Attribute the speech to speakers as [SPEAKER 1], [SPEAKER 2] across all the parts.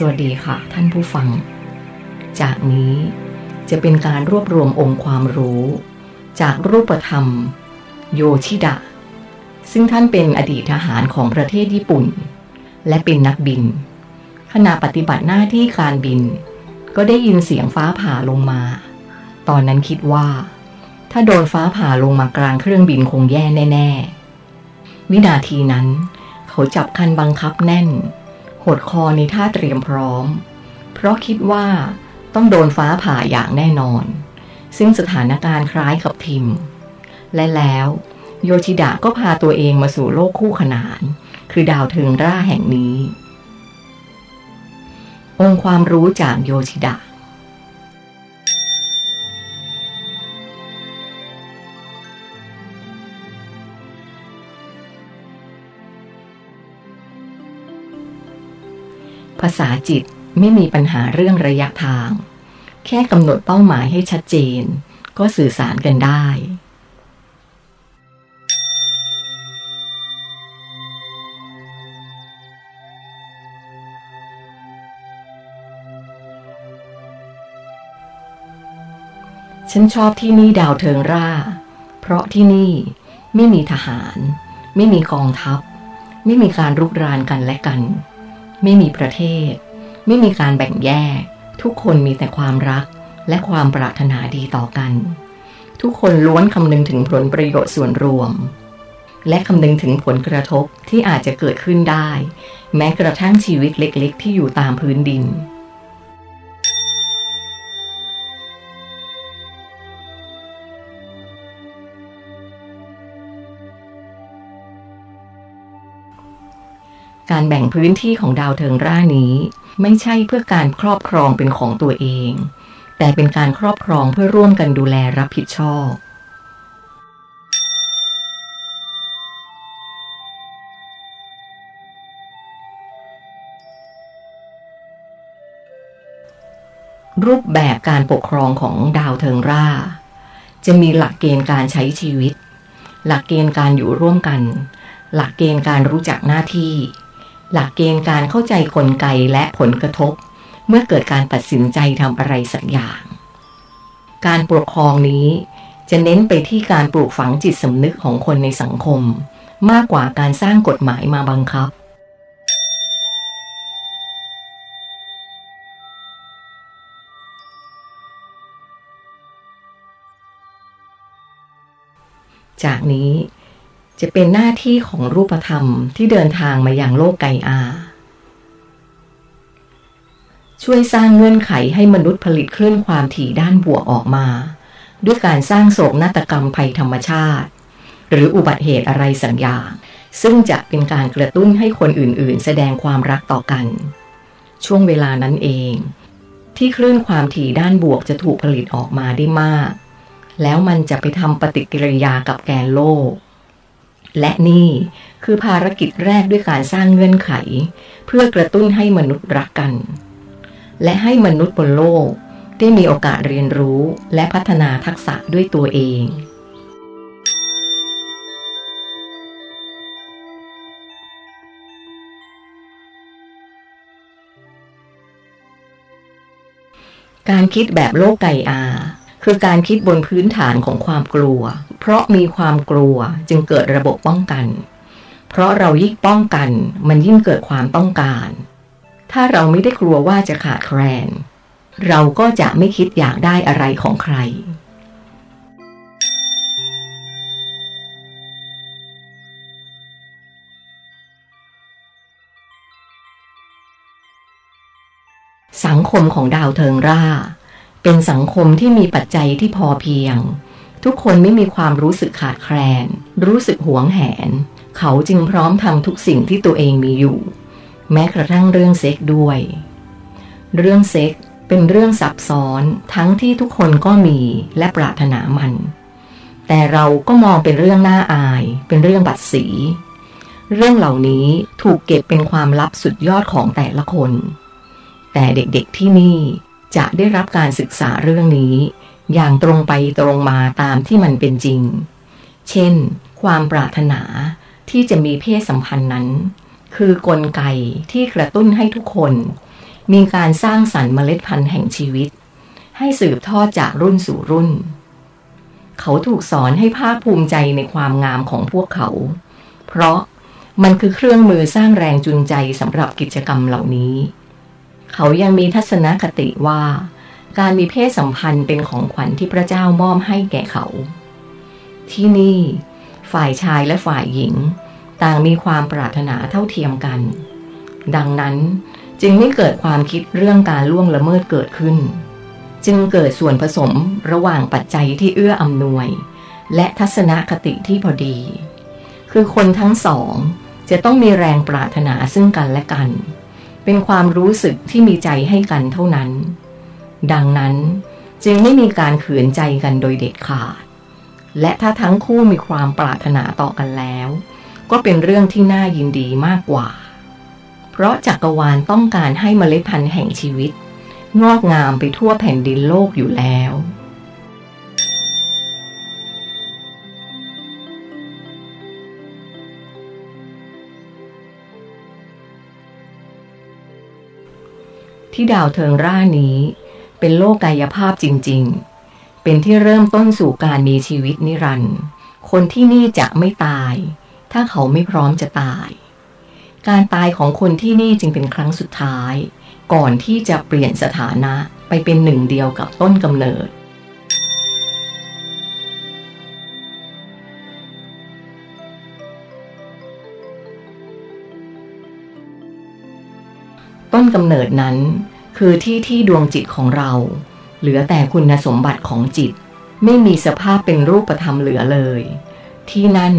[SPEAKER 1] สวัสดีค่ะ ท่านผู้ฟัง จากนี้จะเป็นการรวบรวมองค์ความรู้ จากรูปธรรม โยชิดะ ซึ่งท่านเป็นอดีตทหารของประเทศญี่ปุ่น และเป็นนักบิน ขณะปฏิบัติหน้าที่การบิน ก็ได้ยินเสียงฟ้าผ่าลงมา ตอนนั้นคิดว่า ถ้าโดนฟ้าผ่าลงมากลางเครื่องบินคงแย่แน่ ๆ วินาทีนั้น เขาจับคันบังคับแน่น หดคอในท่าเตรียมพร้อม เพราะคิดว่าต้องโดนฟ้าผ่าอย่างแน่นอน ซึ่งสถานการณ์คล้ายกับทิม และแล้วโยชิดะก็พาตัวเองมาสู่โลกคู่ขนาน คือดาวเทิงร่าแห่งนี้ องค์ความรู้จากโยชิดะาษาจิตไม่มีปัญหาเรื่องระยะทาง แค่กำหนดเป้าหมายให้ชัดเจน ก็สื่อสารกันได้ ฉันชอบที่นี่ดาวเทิงร่า เพราะที่นี่ไม่มีทหาร ไม่มีกองทัพ ไม่มีการรุกรานกันและกัน ไม่มีประเทศ ไม่มีการแบ่งแยก ทุกคนมีแต่ความรักและความปรารถนาดีต่อกัน ทุกคนล้วนคำนึงถึงผลประโยชน์ส่วนรวม และคำนึงถึงผลกระทบที่อาจจะเกิดขึ้นได้ แม้กระทั่งชีวิตเล็กๆ ที่อยู่ตามพื้นดิน การแบ่งพื้นที่ของดาวเทิงร่านี้ ไม่ใช่เพื่อการครอบครองเป็นของตัวเอง แต่เป็นการครอบครองเพื่อร่วมกันดูแลรับผิดชอบรูปแบบการปกครองของดาวเทิงร่า จะมีหลักเกณฑ์การใช้ชีวิต หลักเกณฑ์การอยู่ร่วมกัน หลักเกณฑ์การรู้จักหน้าที่ หลักเกณฑ์การเข้าใจกลไกและผลกระทบ เมื่อเกิดการตัดสินใจทำอะไรสักอย่าง การปกครองนี้จะเน้นไปที่การปลูกฝังจิตสำนึกของคนในสังคม มากกว่าการสร้างกฎหมายมาบังคับ จากนี้ จะเป็นหน้าที่ของรูปธรรมที่เดินทางมาอย่างโลกไกอา ช่วยสร้างเงื่อนไขให้มนุษย์ผลิตคลื่นความถี่ด้านบวกออกมา ด้วยการสร้างโศกนาฏกรรมภัยธรรมชาติ หรืออุบัติเหตุอะไรสักอย่างซึ่งจะเป็นการกระตุ้นให้คนอื่นๆ แสดงความรักต่อกัน ช่วงเวลานั้นเอง ที่คลื่นความถี่ด้านบวกจะถูกผลิตออกมาได้มาก แล้วมันจะไปทำปฏิกิริยากับแกนโลก และนี่คือภารกิจแรกด้วยการสร้างเงื่อนไข เพื่อกระตุ้นให้มนุษย์รักกัน และให้มนุษย์บนโลกได้มีโอกาสเรียนรู้และพัฒนาทักษะด้วยตัวเอง การคิดแบบโลกไก่อา คือการคิดบนพื้นฐานของความกลัว เพราะมีความกลัวจึงเกิดระบบป้องกัน เพราะเรายิ่งป้องกัน มันยิ่งเกิดความต้องการ ถ้าเราไม่ได้กลัวว่าจะขาดแคลน เราก็จะไม่คิดอยากได้อะไรของใคร สังคมของดาวเทิงร่า เป็นสังคมที่มีปัจจัยที่พอเพียง ทุกคนไม่มีความรู้สึกขาดแคลน รู้สึกหวงแหน เขาจึงพร้อมทำทุกสิ่งที่ตัวเองมีอยู่ แม้กระทั่งเรื่องเซ็กด้วย เรื่องเซ็กเป็นเรื่องซับซ้อนทั้งที่ทุกคนก็มีและปรารถนามัน แต่เราก็มองเป็นเรื่องน่าอาย เป็นเรื่องบัดสี เรื่องเหล่านี้ถูกเก็บเป็นความลับสุดยอดของแต่ละคน แต่เด็กๆที่นี่จะได้รับการศึกษาเรื่องนี้ อย่างตรงไปตรงมาตามที่มันเป็นจริง เช่น ความปรารถนาที่จะมีเพศสัมพันธ์นั้น คือกลไกที่กระตุ้นให้ทุกคน มีการสร้างสรรค์เมล็ดพันธุ์แห่งชีวิต ให้สืบทอดจากรุ่นสู่รุ่น เขาถูกสอนให้ภาคภูมิใจในความงามของพวกเขา เพราะมันคือเครื่องมือสร้างแรงจูงใจสำหรับกิจกรรมเหล่านี้ เขายังมีทัศนคติว่า การมีเพศสัมพันธ์เป็นของขวัญที่พระเจ้ามอบให้แก่เขา ที่นี่ ฝ่ายชายและฝ่ายหญิง ต่างมีความปรารถนาเท่าเทียมกัน ดังนั้นจึงไม่เกิดความคิดเรื่องการล่วงละเมิดเกิดขึ้น จึงเกิดส่วนผสมระหว่างปัจจัยที่เอื้ออำนวย และทัศนคติที่พอดี คือคนทั้งสองจะต้องมีแรงปรารถนาซึ่งกันและกัน เป็นความรู้สึกที่มีใจให้กันเท่านั้น ดังนั้นจึงไม่มีการขืนใจกันโดยเด็ดขาด และถ้าทั้งคู่มีความปรารถนาต่อกันแล้ว ก็เป็นเรื่องที่น่ายินดีมากกว่า เพราะจักรวาลต้องการให้เมล็ดพันธุ์แห่งชีวิต งอกงามไปทั่วแผ่นดินโลกอยู่แล้วที่ดาวเทิงร่านี้ เป็นโลกกายภาพจริง ๆ เป็นที่เริ่มต้นสู่การมีชีวิตนิรันดร์คนที่นี่จะไม่ตาย ถ้าเขาไม่พร้อมจะตาย การตายของคนที่นี่จึงเป็นครั้งสุดท้าย ก่อนที่จะเปลี่ยนสถานะไปเป็นหนึ่งเดียวกับต้นกำเนิดต้นกำเนิดนั้น คือที่ที่ดวงจิตของเรา เหลือแต่คุณสมบัติของจิต ไม่มีสภาพเป็นรูปธรรมเหลือเลย ที่นั่น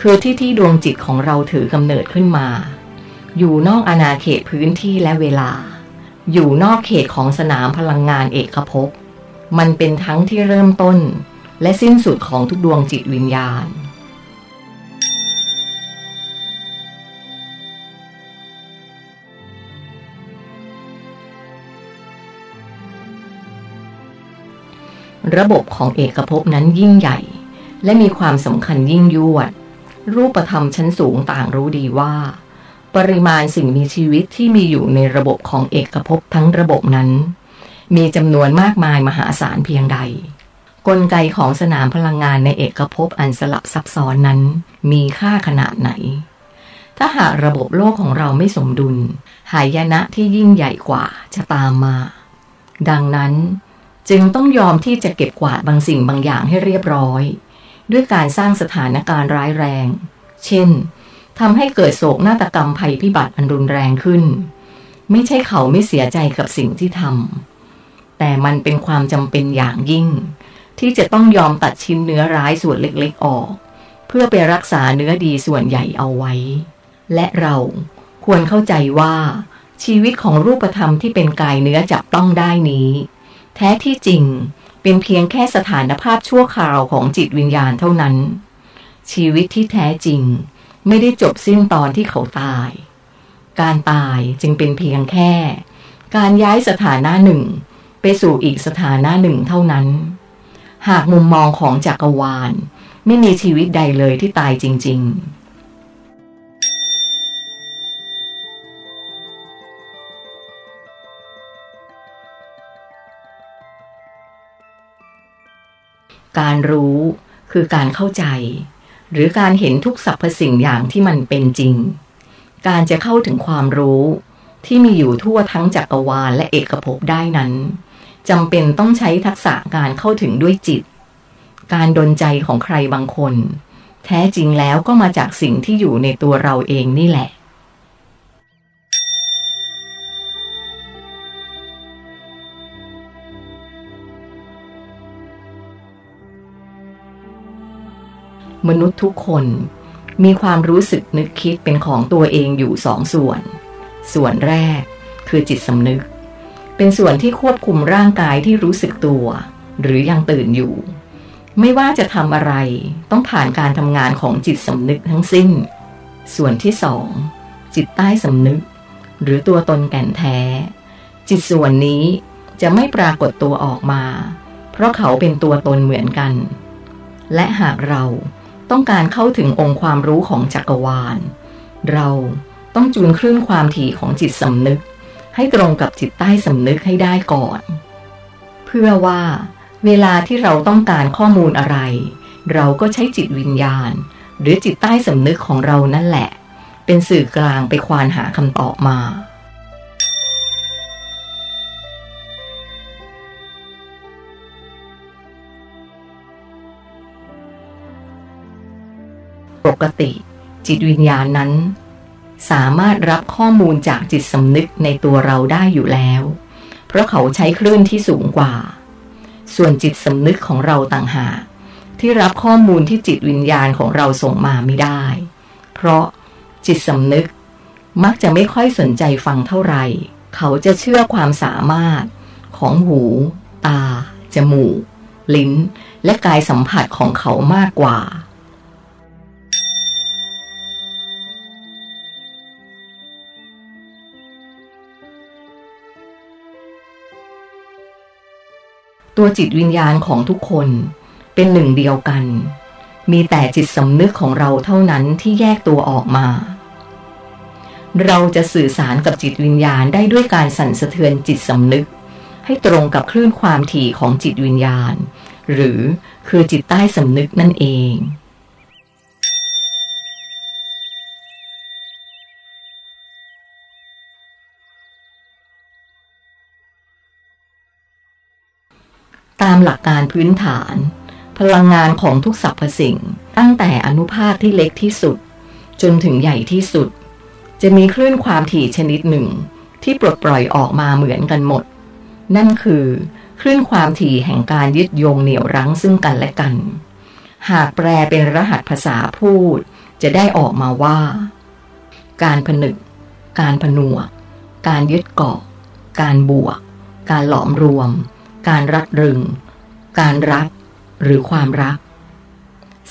[SPEAKER 1] คือที่ที่ดวงจิตของเราถือกำเนิดขึ้นมา อยู่นอกอาณาเขตพื้นที่และเวลา อยู่นอกเขตของสนามพลังงานเอกภพ มันเป็นทั้งที่เริ่มต้น และสิ้นสุดของทุกดวงจิตวิญญาณ ระบบของเอกภพนั้นยิ่งใหญ่ และมีความสำคัญยิ่งยวด รูปธรรมชั้นสูงต่างรู้ดีว่า ปริมาณสิ่งมีชีวิตที่มีอยู่ในระบบของเอกภพทั้งระบบนั้น มีจำนวนมากมายมหาศาลเพียงใด กลไกของสนามพลังงานในเอกภพอันสลับซับซ้อนนั้น มีค่าขนาดไหน ถ้าหากระบบโลกของเราไม่สมดุล หายนะที่ยิ่งใหญ่กว่าจะตามมา ดังนั้น จึงต้องยอมที่จะเก็บกวาดบางสิ่งบางอย่างให้เรียบร้อย ด้วยการสร้างสถานการณ์ร้ายแรง เช่นทำให้เกิดโศกนาฏกรรมภัยพิบัติอันรุนแรงขึ้น ไม่ใช่เขาไม่เสียใจกับสิ่งที่ทำแต่มันเป็นความจำเป็นอย่างยิ่ง ที่จะต้องยอมตัดชิ้นเนื้อร้ายส่วนเล็กๆออก เพื่อไปรักษาเนื้อดีส่วนใหญ่เอาไว้ และเราควรเข้าใจว่าชีวิตของรูปธรรมที่เป็นกายเนื้อจับต้องได้นี้ แท้ที่จริงเป็นเพียงแค่สถานภาพชั่วคราวของจิตวิญญาณเท่านั้น ชีวิตที่แท้จริงไม่ได้จบสิ้นตอนที่เขาตาย การตายจึงเป็นเพียงแค่ การย้ายสถานะหนึ่ง ไปสู่อีกสถานะหนึ่งเท่านั้น หากมุมมองของจักรวาล ไม่มีชีวิตใดเลยที่ตายจริง ๆ การรู้คือการเข้าใจ หรือการเห็นทุกสรรพสิ่งอย่างที่มันเป็นจริง การจะเข้าถึงความรู้ที่มีอยู่ทั่วทั้งจักรวาลและเอกภพได้นั้นจำเป็นต้องใช้ทักษะการเข้าถึงด้วยจิต การดนใจของใครบางคน แท้จริงแล้วก็มาจากสิ่งที่อยู่ในตัวเราเองนี่แหละ มนุษย์ทุกคน มีความรู้สึกนึกคิดเป็นของตัวเองอยู่สองส่วน ส่วนแรกคือจิตสำนึก เป็นส่วนที่ควบคุมร่างกายที่รู้สึกตัว หรือยังตื่นอยู่ ไม่ว่าจะทำอะไร ต้องผ่านการทำงานของจิตสำนึกทั้งสิ้น ส่วนที่สองจิตใต้สำนึก หรือตัวตนแก่นแท้ จิตส่วนนี้จะไม่ปรากฏตัวออกมา เพราะเขาเป็นตัวตนเหมือนกัน และหากเรา ต้องการเข้าถึงองค์ความรู้ของจักรวาล เราต้องจูนคลื่นความถี่ของจิตสำนึก ให้ตรงกับจิตใต้สำนึกให้ได้ก่อน เพื่อว่า เวลาที่เราต้องการข้อมูลอะไร เราก็ใช้จิตวิญญาณ หรือจิตใต้สำนึกของเรานั่นแหละ เป็นสื่อกลางไปควานหาคำตอบมา กติ จิตวิญญาณนั้น สามารถรับข้อมูลจากจิตสำนึกในตัวเราได้อยู่แล้ว เพราะเขาใช้คลื่นที่สูงกว่า ส่วนจิตสำนึกของเราต่างหากที่รับข้อมูลที่จิตวิญญาณของเราส่งมาไม่ได้ เพราะจิตสำนึกมักจะไม่ค่อยสนใจฟังเท่าไหร่ เขาจะเชื่อความสามารถของหู ตา จมูก ลิ้น และกายสัมผัสของเขามากกว่า ตัวจิตวิญญาณของทุกคนเป็นหนึ่งเดียวกัน มีแต่จิตสำนึกของเราเท่านั้นที่แยกตัวออกมา เราจะสื่อสารกับจิตวิญญาณได้ด้วยการสั่นสะเทือนจิตสำนึก ให้ตรงกับคลื่นความถี่ของจิตวิญญาณ หรือคือจิตใต้สำนึกนั่นเอง ตามหลักการพื้นฐาน พลังงานของทุกสรรพสิ่ง ตั้งแต่อนุภาคที่เล็กที่สุด จนถึงใหญ่ที่สุด จะมีคลื่นความถี่ชนิดหนึ่ง ที่ปลดปล่อยออกมาเหมือนกันหมด นั่นคือ คลื่นความถี่แห่งการยึดโยงเหนี่ยวรั้งซึ่งกันและกัน หากแปลเป็นรหัสภาษาพูด จะได้ออกมาว่า การผนึก การผนวก การยึดเกาะ การบวก การหลอมรวม การรัดรึง การรัก หรือความรัก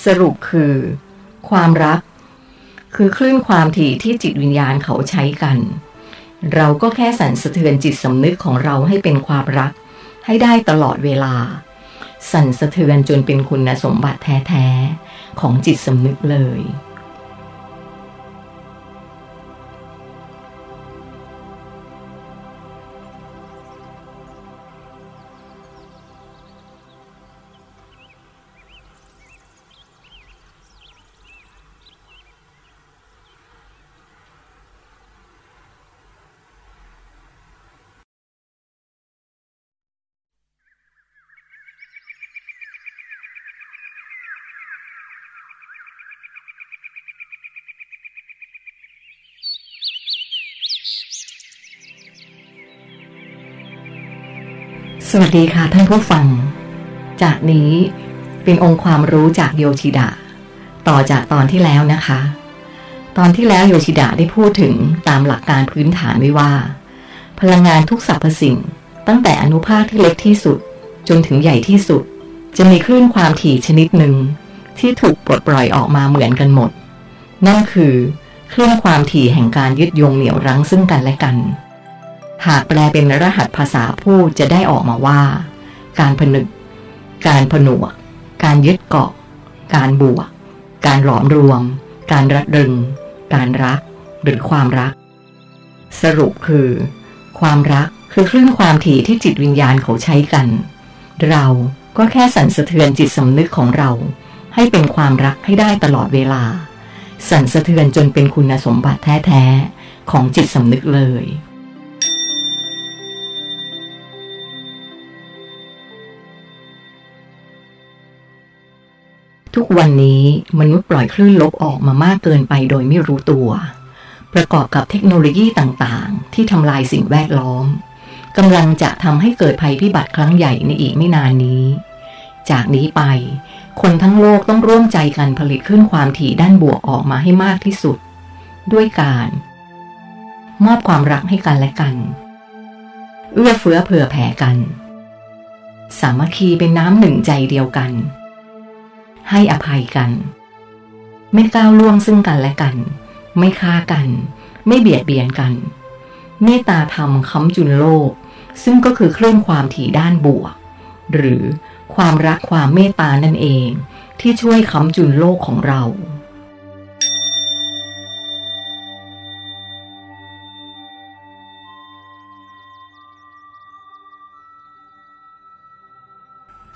[SPEAKER 1] สรุปคือ ความรัก คือคลื่นความถี่ที่จิตวิญญาณเขาใช้กัน เราก็แค่สั่นสะเทือนจิตสำนึกของเราให้เป็นความรัก ให้ได้ตลอดเวลา สั่นสะเทือนจนเป็นคุณสมบัติแท้ ๆ ของจิตสำนึกเลย วัสดีค่ะท่านผู้ฟัง จากนี้เป็นองค์ความรู้จากโยชิดะ ต่อจากตอนที่แล้วนะคะ ตอนที่แล้วโยชิดะได้พูดถึงตามหลักการพื้นฐานไว้ว่า พลังงานทุกสรรพสิ่ง ตั้งแต่อนุภาคที่เล็กที่สุด จนถึงใหญ่ที่สุด จะมีคลื่นความถี่ชนิดหนึ่ง ที่ถูกปลดปล่อยออกมาเหมือนกันหมด นั่นคือคลื่นความถี่แห่งการยึดโยงเหนี่ยวรั้งซึ่งกันและกัน หากแปลเป็นรหัสภาษาพูดจะได้ออกมาว่า การผนึก การผนวก การยึดเกาะ การบวก การหลอมรวม การรัดรึง การรัก หรือความรัก สรุปคือ ความรักคือคลื่นความถี่ที่จิตวิญญาณเขาใช้กัน เราก็แค่สั่นสะเทือนจิตสำนึกของเรา ให้เป็นความรักให้ได้ตลอดเวลา สั่นสะเทือนจนเป็นคุณสมบัติแท้ๆของจิตสำนึกเลย ทุกวันนี้มนุษย์ปล่อยคลื่นลบออกมามากเกินไปโดยไม่รู้ตัว ประกอบกับเทคโนโลยีต่างๆ ที่ทำลายสิ่งแวดล้อมกำลังจะทำให้เกิดภัยพิบัติครั้งใหญ่ในอีกไม่นานนี้ จากนี้ไป คนทั้งโลกต้องร่วมใจกันผลิตขึ้นความถี่ด้านบวกออกมาให้มากที่สุด ด้วยการ มอบความรักให้กันและกัน เอื้อเฟื้อเผื่อแผ่กัน สามัคคีเป็นน้ำหนึ่งใจเดียวกัน ให้อภัยกัน ไม่ก้าวล่วงซึ่งกันและกัน ไม่ฆ่ากัน ไม่เบียดเบียนกัน เมตตาธรรมค้ำจุนโลก ซึ่งก็คือเครื่องความถี่ด้านบวก หรือความรักความเมตตานั่นเองที่ช่วยค้ำจุนโลกของเรา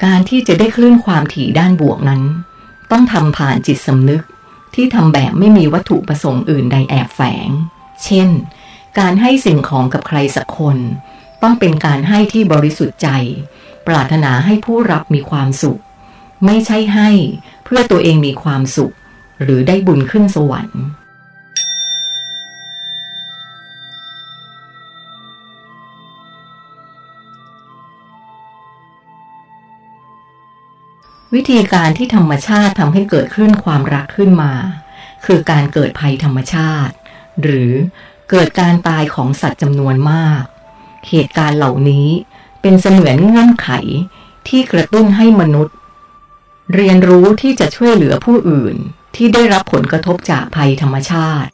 [SPEAKER 1] การที่จะได้คลื่นความถี่ด้านบวกนั้น ต้องทำผ่านจิตสำนึกที่ทำแบบไม่มีวัตถุประสงค์อื่นใดแอบแฝง เช่น การให้สิ่งของกับใครสักคน ต้องเป็นการให้ที่บริสุทธิ์ใจ ปรารถนาให้ผู้รับมีความสุข ไม่ใช่ให้เพื่อตัวเองมีความสุข หรือได้บุญขึ้นสวรรค์ วิธีการที่ธรรมชาติทำให้เกิดคลื่นความรักขึ้นมา คือการเกิดภัยธรรมชาติ หรือเกิดการตายของสัตว์จำนวนมาก เหตุการณ์เหล่านี้เป็นเสมือนเงื่อนไขที่กระตุ้นให้มนุษย์ เรียนรู้ที่จะช่วยเหลือผู้อื่นที่ได้รับผลกระทบจากภัยธรรมชาติ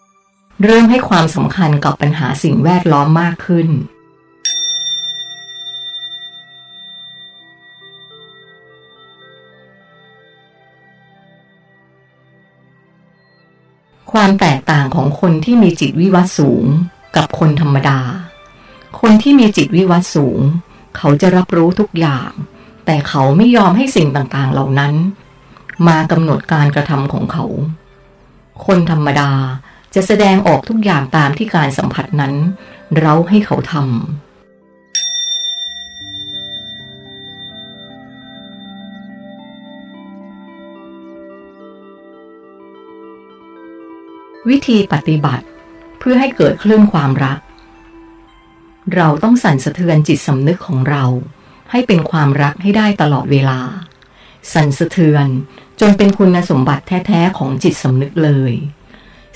[SPEAKER 1] เริ่มให้ความสำคัญกับปัญหาสิ่งแวดล้อมมากขึ้น ความแตกต่างของคนที่มีจิตวิวัตสูง กับคนธรรมดา คนที่มีจิตวิวัตสูง เขาจะรับรู้ทุกอย่าง แต่เขาไม่ยอมให้สิ่งต่างๆ เหล่านั้น มากำหนดการกระทำของเขา คนธรรมดาจะแสดงออกทุกอย่างตามที่การสัมผัสนั้น เราให้เขาทำ วิธีปฏิบัติ เพื่อให้เกิดคลื่นความรัก เราต้องสั่นสะเทือนจิตสำนึกของเรา ให้เป็นความรักให้ได้ตลอดเวลา สั่นสะเทือนจนเป็นคุณสมบัติแท้ๆของจิตสำนึกเลย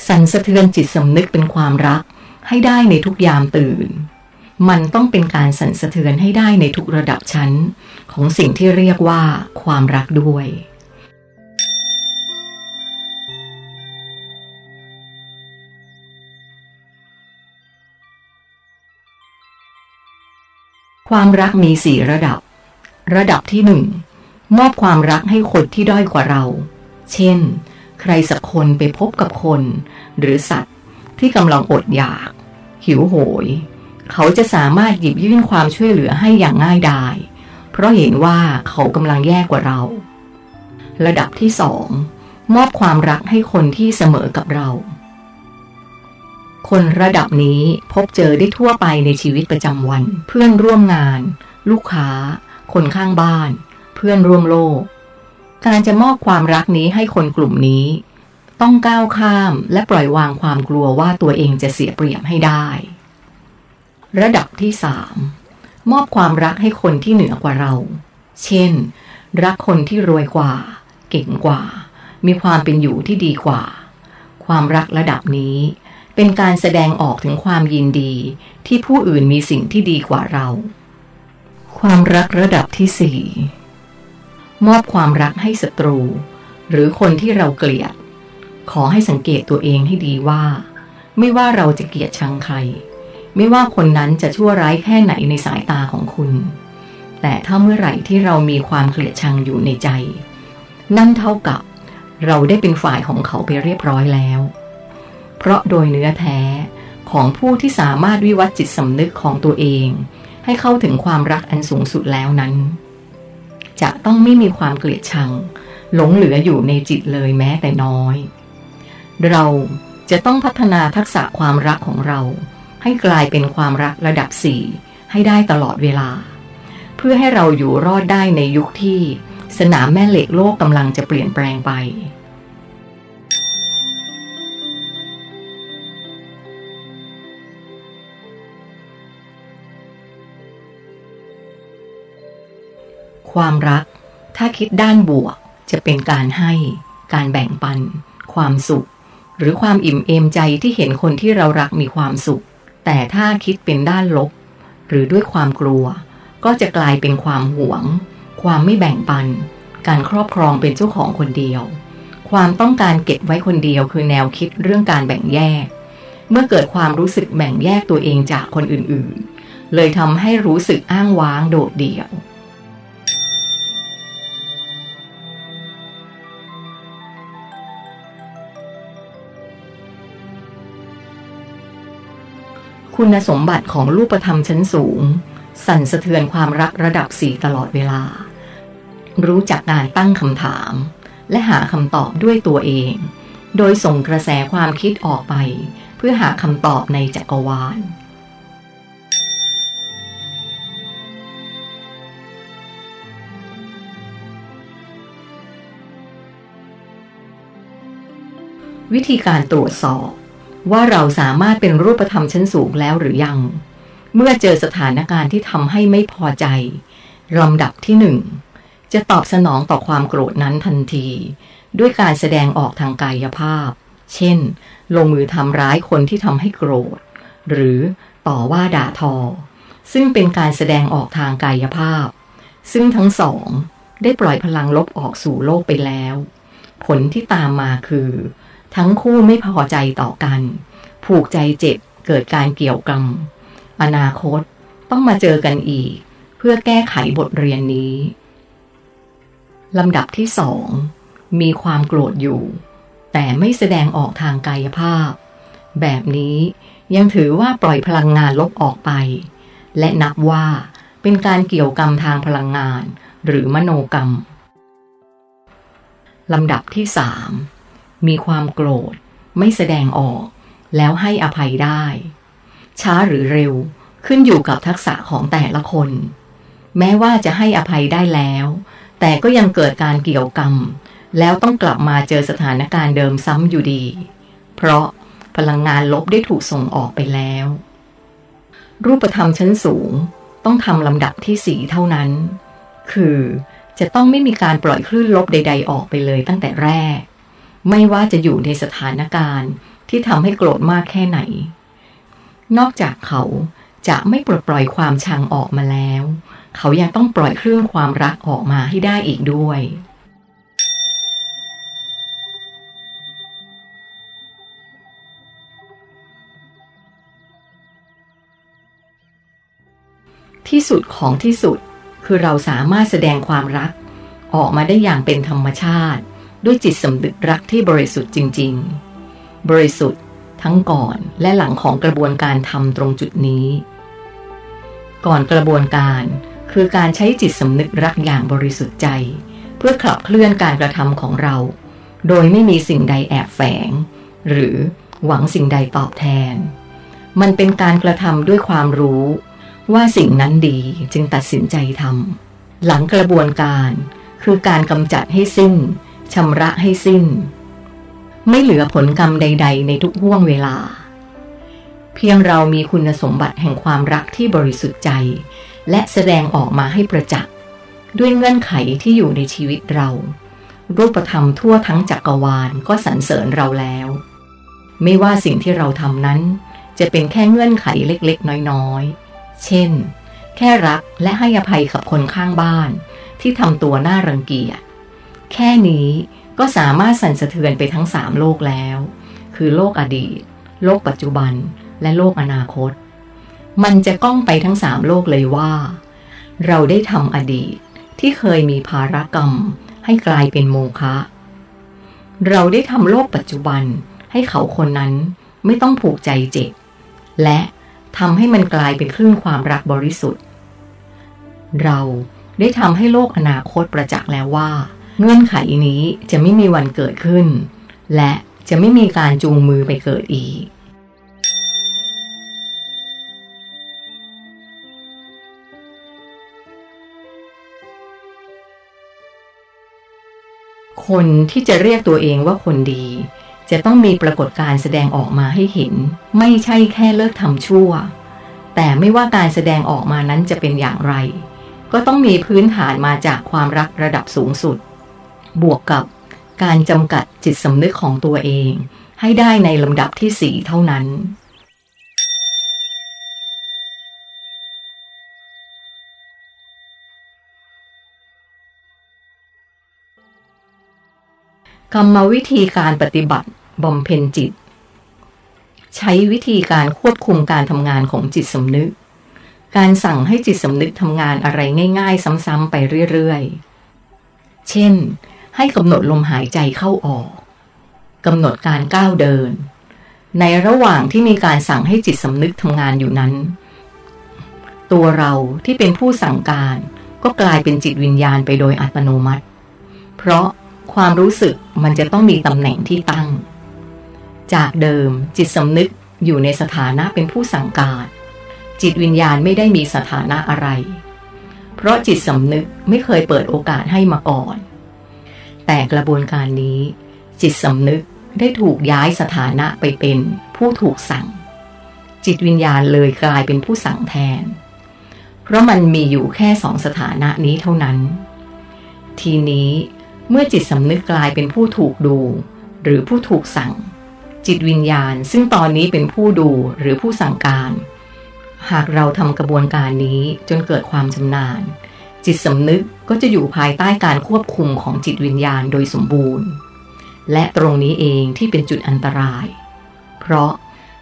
[SPEAKER 1] สั่นสะเทือนจิตสำนึกเป็นความรักให้ได้ในทุกยามตื่น มันต้องเป็นการสั่นสะเทือนให้ได้ในทุกระดับชั้น ของสิ่งที่เรียกว่าความรักด้วย ความรักมีสี่ระดับ ระดับที่หนึ่งมอบความรักให้คนที่ด้อยกว่าเรา เช่น ใครสักคนไปพบกับคน หรือสัตว์ที่กำลังอดอยาก หิวโหย เขาจะสามารถหยิบยื่นความช่วยเหลือให้อย่างง่ายดาย เพราะเห็นว่าเขากำลังแย่กว่าเรา ระดับที่สองมอบความรักให้คนที่เสมอกับเรา คนระดับนี้พบเจอได้ทั่วไปในชีวิตประจำวัน เพื่อนร่วมงาน ลูกค้า คนข้างบ้าน เพื่อนร่วมโลก การจะมอบความรักนี้ให้คนกลุ่มนี้ ต้องก้าวข้ามและปล่อยวางความกลัวว่าตัวเองจะเสียเปรียบให้ได้ ระดับที่สามมอบความรักให้คนที่เหนือกว่าเรา เช่น รักคนที่รวยกว่า เก่งกว่า มีความเป็นอยู่ที่ดีกว่า ความรักระดับนี้ เป็นการแสดงออกถึงความยินดีที่ผู้อื่นมีสิ่งที่ดีกว่าเรา ความรักระดับที่สี่มอบความรักให้ศัตรู หรือคนที่เราเกลียด ขอให้สังเกตตัวเองให้ดีว่า ไม่ว่าเราจะเกลียดชังใคร ไม่ว่าคนนั้นจะชั่วร้ายแค่ไหนในสายตาของคุณ แต่ถ้าเมื่อไหร่ที่เรามีความเกลียดชังอยู่ในใจ นั่นเท่ากับ เราได้เป็นฝ่ายของเขาไปเรียบร้อยแล้ว เพราะโดยเนื้อแท้ของผู้ที่สามารถวิวัฒจิตสำนึกของตัวเอง ให้เข้าถึงความรักอันสูงสุดแล้วนั้น จะต้องไม่มีความเกลียดชัง หลงเหลืออยู่ในจิตเลยแม้แต่น้อย เราจะต้องพัฒนาทักษะความรักของเรา ให้กลายเป็นความรักระดับสี่ให้ได้ตลอดเวลา เพื่อให้เราอยู่รอดได้ในยุคที่ สนามแม่เหล็กโลกกำลังจะเปลี่ยนแปลงไป ความรัก ถ้าคิดด้านบวก จะเป็นการให้ การแบ่งปัน ความสุข หรือความอิ่มเอมใจที่เห็นคนที่เรารักมีความสุข แต่ถ้าคิดเป็นด้านลบ หรือด้วยความกลัว ก็จะกลายเป็นความหวง ความไม่แบ่งปัน การครอบครองเป็นเจ้าของคนเดียว ความต้องการเก็บไว้คนเดียวคือแนวคิดเรื่องการแบ่งแยก เมื่อเกิดความรู้สึกแบ่งแยกตัวเองจากคนอื่นๆ เลยทำให้รู้สึกอ้างว้างโดดเดี่ยว คุณสมบัติของรูปธรรมชั้นสูง สั่นสะเทือนความรักระดับสี่ตลอดเวลา รู้จักการตั้งคำถาม และหาคำตอบด้วยตัวเอง โดยส่งกระแสความคิดออกไป เพื่อหาคำตอบในจักรวาลวิธีการตรวจสอบ ว่าเราสามารถเป็นรูปธรรมชั้นสูงแล้วหรือยัง เมื่อเจอสถานการณ์ที่ทำให้ไม่พอใจลำดับที่หนึ่งจะตอบสนองต่อความโกรธนั้นทันที ด้วยการแสดงออกทางกายภาพ เช่น ลงมือทำร้ายคนที่ทำให้โกรธ หรือต่อว่าด่าทอ ซึ่งเป็นการแสดงออกทางกายภาพ ซึ่งทั้งสองได้ปล่อยพลังลบออกสู่โลกไปแล้ว ผลที่ตามมาคือ ทั้งคู่ไม่พอใจต่อกัน ผูกใจเจ็บเกิดการเกี่ยวกรรมอนาคตต้องมาเจอกันอีก เพื่อแก้ไขบทเรียนนี้ลำดับที่สองมีความโกรธอยู่ แต่ไม่แสดงออกทางกายภาพ แบบนี้ยังถือว่าปล่อยพลังงานลบออกไป และนับว่าเป็นการเกี่ยวกรรมทางพลังงาน หรือมโนกรรมลำดับที่สาม มีความโกรธ ไม่แสดงออก แล้วให้อภัยได้ ช้าหรือเร็วขึ้นอยู่กับทักษะของแต่ละคน แม้ว่าจะให้อภัยได้แล้ว แต่ก็ยังเกิดการเกี่ยวกรรม แล้วต้องกลับมาเจอสถานการณ์เดิมซ้ำอยู่ดี เพราะพลังงานลบได้ถูกส่งออกไปแล้ว รูปธรรมชั้นสูงต้องทำลำดับที่สีเท่านั้น คือจะต้องไม่มีการปล่อยคลื่นลบใด ๆ ออกไปเลยตั้งแต่แรก ไม่ว่าจะอยู่ในสถานการณ์ที่ทำให้โกรธมากแค่ไหน นอกจากเขาจะไม่ปลดปล่อยความชังออกมาแล้ว เขายังต้องปล่อยเครื่องความรักออกมาให้ได้อีกด้วย ที่สุดของที่สุดคือเราสามารถแสดงความรักออกมาได้อย่างเป็นธรรมชาติ ด้วยจิตสำนึกรักที่บริสุทธิ์จริง ๆ บริสุทธิ์ทั้งก่อนและหลังของกระบวนการทำตรงจุดนี้ ก่อนกระบวนการคือการใช้จิตสำนึกรักอย่างบริสุทธิ์ใจ เพื่อขับเคลื่อนการกระทำของเรา โดยไม่มีสิ่งใดแอบแฝง หรือหวังสิ่งใดตอบแทน มันเป็นการกระทำด้วยความรู้ว่าสิ่งนั้นดีจึงตัดสินใจทำหลังกระบวนการคือการกำจัดให้สิ้น ชำระให้สิ้น ไม่เหลือผลกรรมใด ๆ ในทุกห่วงเวลา เพียงเรามีคุณสมบัติแห่งความรักที่บริสุทธิ์ใจ และแสดงออกมาให้ประจักษ์ด้วยเงื่อนไขที่อยู่ในชีวิตเรา รูปธรรมทั่วทั้งจักรวาลก็สรรเสริญเราแล้ว ไม่ว่าสิ่งที่เราทำนั้น จะเป็นแค่เงื่อนไขเล็กๆ น้อยๆ เช่น แค่รักและให้อภัยกับคนข้างบ้าน ที่ทำตัวน่ารังเกียจ แค่นี้ก็สามารถสั่นสะเทือนไปทั้งสามโลกแล้ว คือโลกอดีต โลกปัจจุบัน และโลกอนาคต มันจะก้องไปทั้งสามโลกเลยว่า เราได้ทำอดีตที่เคยมีภารกรรม ให้กลายเป็นโมฆะ เราได้ทำโลกปัจจุบันให้เขาคนนั้นไม่ต้องผูกใจเจ็บ และทำให้มันกลายเป็นคลื่นความรักบริสุทธิ์ เราได้ทำให้โลกอนาคตประจักษ์แล้วว่า เงื่อนไขนี้จะไม่มีวันเกิดขึ้น และจะไม่มีการจูงมือไปเกิดอีก คนที่จะเรียกตัวเองว่าคนดี จะต้องมีปรากฏการแสดงออกมาให้เห็น ไม่ใช่แค่เลิกทำชั่ว แต่ไม่ว่าการแสดงออกมานั้นจะเป็นอย่างไร ก็ต้องมีพื้นฐานมาจากความรักระดับสูงสุด บวกกับการจำกัดจิตสำนึกของตัวเอง ให้ได้ในลำดับที่สี่เท่านั้น กรรมวิธีการปฏิบัติบำเพ็ญจิต ใช้วิธีการควบคุมการทำงานของจิตสำนึก การสั่งให้จิตสำนึกทำงานอะไรง่าย ๆ ซ้ำๆไปเรื่อยๆ เช่น ให้กำหนดลมหายใจเข้าออกกำหนดการก้าวเดิน ในระหว่างที่มีการสั่งให้จิตสำนึกทำงานอยู่นั้น ตัวเราที่เป็นผู้สั่งการก็กลายเป็นจิตวิญญาณไปโดยอัตโนมัติ เพราะความรู้สึกมันจะต้องมีตำแหน่งที่ตั้ง จากเดิมจิตสำนึกอยู่ในสถานะเป็นผู้สั่งการ จิตวิญญาณไม่ได้มีสถานะอะไร เพราะจิตสำนึกไม่เคยเปิดโอกาสให้มาก่อน แต่กระบวนการนี้ จิตสำนึกได้ถูกย้ายสถานะไปเป็นผู้ถูกสั่ง จิตวิญญาณเลยกลายเป็นผู้สั่งแทน เพราะมันมีอยู่แค่สองสถานะนี้เท่านั้น ทีนี้เมื่อจิตสำนึกกลายเป็นผู้ถูกดู หรือผู้ถูกสั่ง จิตวิญญาณซึ่งตอนนี้เป็นผู้ดูหรือผู้สั่งการ หากเราทำกระบวนการนี้จนเกิดความชำนาญ จิตสำนึกก็จะอยู่ภายใต้การควบคุมของจิตวิญญาณโดยสมบูรณ์ และตรงนี้เองที่เป็นจุดอันตราย เพราะ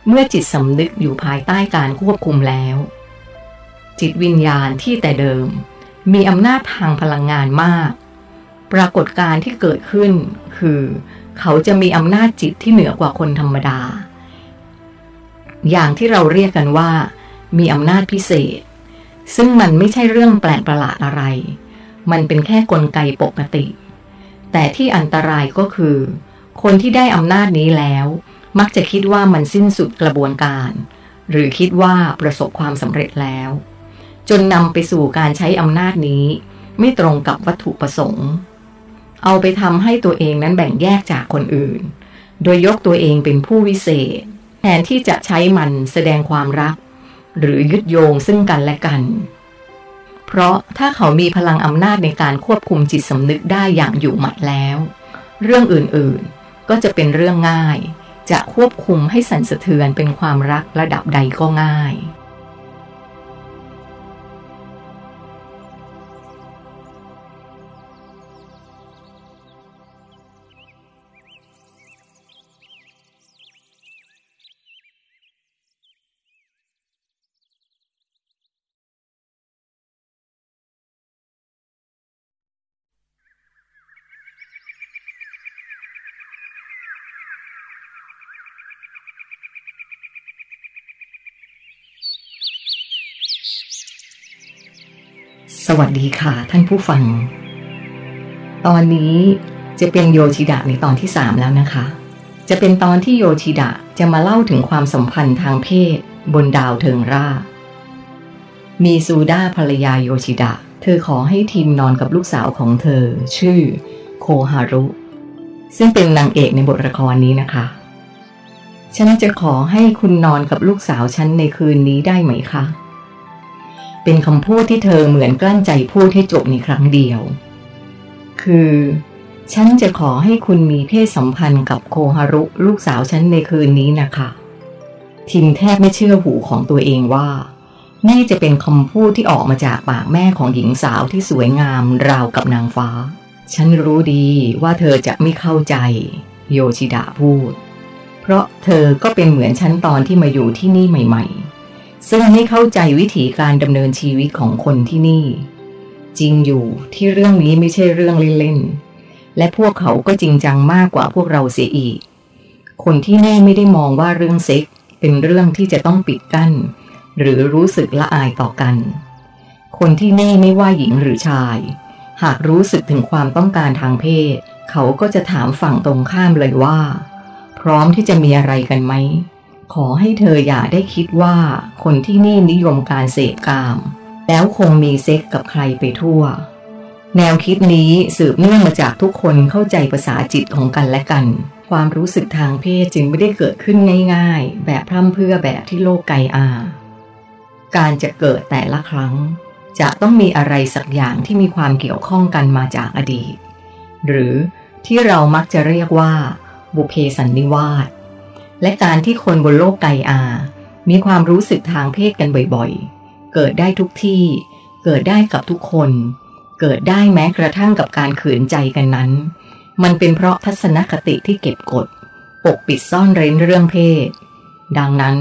[SPEAKER 1] เมื่อจิตสำนึกอยู่ภายใต้การควบคุมแล้ว จิตวิญญาณที่แต่เดิม มีอำนาจทางพลังงานมาก ปรากฏการที่เกิดขึ้น คือ เขาจะมีอำนาจจิตที่เหนือกว่าคนธรรมดา อย่างที่เราเรียกกันว่า มีอำนาจพิเศษ ซึ่งมันไม่ใช่เรื่องแปลกประหลาดอะไร มันเป็นแค่กลไกปกติ แต่ที่อันตรายก็คือ คนที่ได้อำนาจนี้แล้ว มักจะคิดว่ามันสิ้นสุดกระบวนการ หรือคิดว่าประสบความสำเร็จแล้ว จนนำไปสู่การใช้อำนาจนี้ ไม่ตรงกับวัตถุประสงค์ เอาไปทำให้ตัวเองนั้นแบ่งแยกจากคนอื่น โดยยกตัวเองเป็นผู้วิเศษ แทนที่จะใช้มันแสดงความรัก หรือยึดโยงซึ่งกันและกัน เพราะถ้าเขามีพลังอำนาจในการควบคุมจิตสำนึกได้อย่างอยู่หมัดแล้ว เรื่องอื่นๆก็จะเป็นเรื่องง่าย จะควบคุมให้สั่นสะเทือนเป็นความรักระดับใดก็ง่าย สวัสดีค่ะ ท่านผู้ฟัง ตอนนี้จะเป็นโยชิดะในตอนที่สามแล้วนะคะ จะเป็นตอนที่โยชิดะจะมาเล่าถึงความสัมพันธ์ทางเพศ บนดาวเทิงรามีซูด้าภรรยาโยชิดะ เธอขอให้ทีมนอนกับลูกสาวของเธอ ชื่อ โคฮารุ ซึ่งเป็นนางเอกในบทละครนี้นะคะ ฉันจะขอให้คุณนอนกับลูกสาวฉันในคืนนี้ได้ไหมคะ เป็นคำพูดที่เธอเหมือนกลั้นใจพูดให้จบในครั้งเดียว คือ ฉันจะขอให้คุณมีเพศสัมพันธ์กับโคฮารุลูกสาวฉันในคืนนี้นะคะ ทิมแทบไม่เชื่อหูของตัวเองว่านี่จะเป็นคำพูดที่ออกมาจากปากแม่ของหญิงสาวที่สวยงามราวกับนางฟ้า ฉันรู้ดีว่าเธอจะไม่เข้าใจ โยชิดะพูด เพราะเธอก็เป็นเหมือนฉันตอนที่มาอยู่ที่นี่ใหม่ ๆ ซึ่งไม่เข้าใจวิถีการดำเนินชีวิตของคนที่นี่ จริงอยู่ที่เรื่องนี้ไม่ใช่เรื่องเล่นๆ และพวกเขาก็จริงจังมากกว่าพวกเราเสียอีก คนที่นี่ไม่ได้มองว่าเรื่องเซ็กเป็นเรื่องที่จะต้องปิดกั้น หรือรู้สึกละอายต่อกัน คนที่นี่ไม่ว่าหญิงหรือชาย หากรู้สึกถึงความต้องการทางเพศ เขาก็จะถามฝั่งตรงข้ามเลยว่า พร้อมที่จะมีอะไรกันไหม ขอให้เธออย่าได้คิดว่าคนที่นี่นิยมการเสพกาม แล้วคงมีเซ็กกับใครไปทั่ว แนวคิดนี้สืบเนื่องมาจากทุกคนเข้าใจภาษาจิตของกันและกัน ความรู้สึกทางเพศจึงไม่ได้เกิดขึ้นง่ายๆ แบบพร่ำเพื่อแบบที่โลกไกอา การจะเกิดแต่ละครั้ง จะต้องมีอะไรสักอย่างที่มีความเกี่ยวข้องกันมาจากอดีต หรือที่เรามักจะเรียกว่า บุเพสันนิวาส และการที่คนบนโลกไกอา มีความรู้สึกทางเพศกันบ่อยๆ เกิดได้ทุกที่ เกิดได้กับทุกคน เกิดได้แม้กระทั่งกับการขืนใจกันนั้น มันเป็นเพราะทัศนคติที่เก็บกด ปกปิดซ่อนเร้นเรื่องเพศ ดังนั้น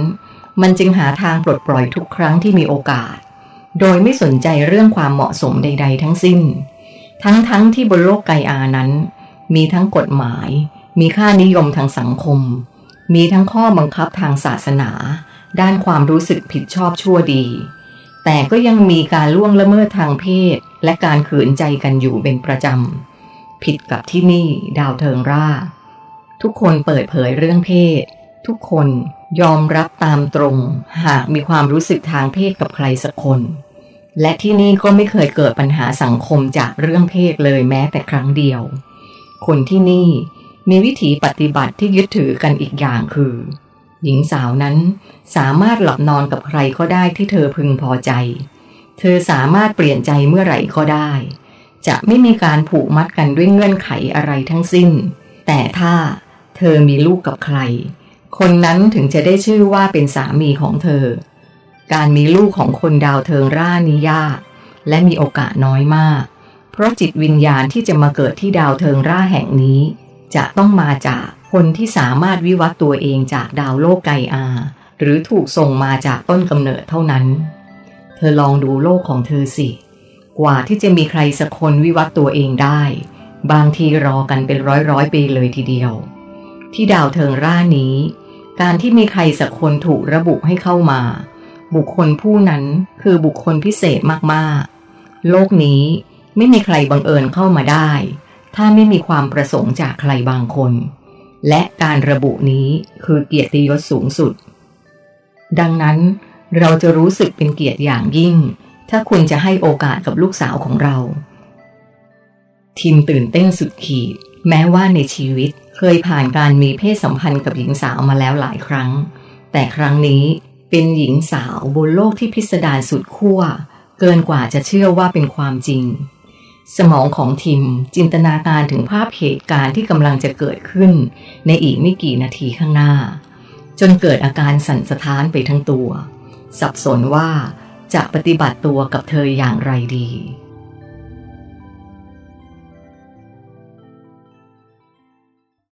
[SPEAKER 1] มันจึงหาทางปลดปล่อยทุกครั้งที่มีโอกาส โดยไม่สนใจเรื่องความเหมาะสมใด ๆ ทั้งสิ้น ทั้งๆทที่บนโลกไกอานั้น มีทั้งกฎหมาย มีค่านิยมทางสังคม มีทั้งข้อบังคับทางศาสนา ด้านความรู้สึกผิดชอบชั่วดี แต่ก็ยังมีการล่วงละเมิดทางเพศ และการขืนใจกันอยู่เป็นประจำ ผิดกับที่นี่ดาวเทิงร่า ทุกคนเปิดเผยเรื่องเพศ ทุกคนยอมรับตามตรง หากมีความรู้สึกทางเพศกับใครสักคน และที่นี่ก็ไม่เคยเกิดปัญหาสังคมจากเรื่องเพศเลยแม้แต่ครั้งเดียว คนที่นี่ มีวิถีปฏิบัติที่ยึดถือกันอีกอย่างคือ หญิงสาวนั้นสามารถหลับนอนกับใครก็ได้ที่เธอพึงพอใจ เธอสามารถเปลี่ยนใจเมื่อไหร่ก็ได้ จะไม่มีการผูกมัดกันด้วยเงื่อนไขอะไรทั้งสิ้น แต่ถ้าเธอมีลูกกับใคร คนนั้นถึงจะได้ชื่อว่าเป็นสามีของเธอ การมีลูกของคนดาวเทิงร่านี้ยาก และมีโอกาสน้อยมาก เพราะจิตวิญญาณที่จะมาเกิดที่ดาวเทิงร่าแห่งนี้ จะต้องมาจากคนที่สามารถวิวัตตัวเองจากดาวโลกไกอา หรือถูกส่งมาจากต้นกำเนิดเท่านั้น เธอลองดูโลกของเธอสิ กว่าที่จะมีใครสักคนวิวัตตัวเองได้ บางทีรอกันเป็นร้อยร้อยปีเลยทีเดียว ที่ดาวเทิงร่านี้ การที่มีใครสักคนถูกระบุให้เข้ามา บุคคลผู้นั้นคือบุคคลพิเศษมากๆ โลกนี้ไม่มีใครบังเอิญเข้ามาได้ ถ้าไม่มีความประสงค์จากใครบางคน และการระบุนี้คือเกียรติยศสูงสุด ดังนั้นเราจะรู้สึกเป็นเกียรติอย่างยิ่ง ถ้าคุณจะให้โอกาสกับลูกสาวของเราทิมตื่นเต้นสุดขีด แม้ว่าในชีวิตเคยผ่านการมีเพศสัมพันธ์กับหญิงสาวมาแล้วหลายครั้ง แต่ครั้งนี้เป็นหญิงสาวบนโลกที่พิสดารสุดขั้วเกินกว่าจะเชื่อว่าเป็นความจริง สมองของทิมจินตนาการถึงภาพเหตุการณ์ที่กำลังจะเกิดขึ้น ในอีกไม่กี่นาทีข้างหน้า จนเกิดอาการสั่นสะท้านไปทั้งตัว สับสนว่าจะปฏิบัติตัวกับเธออย่างไรดี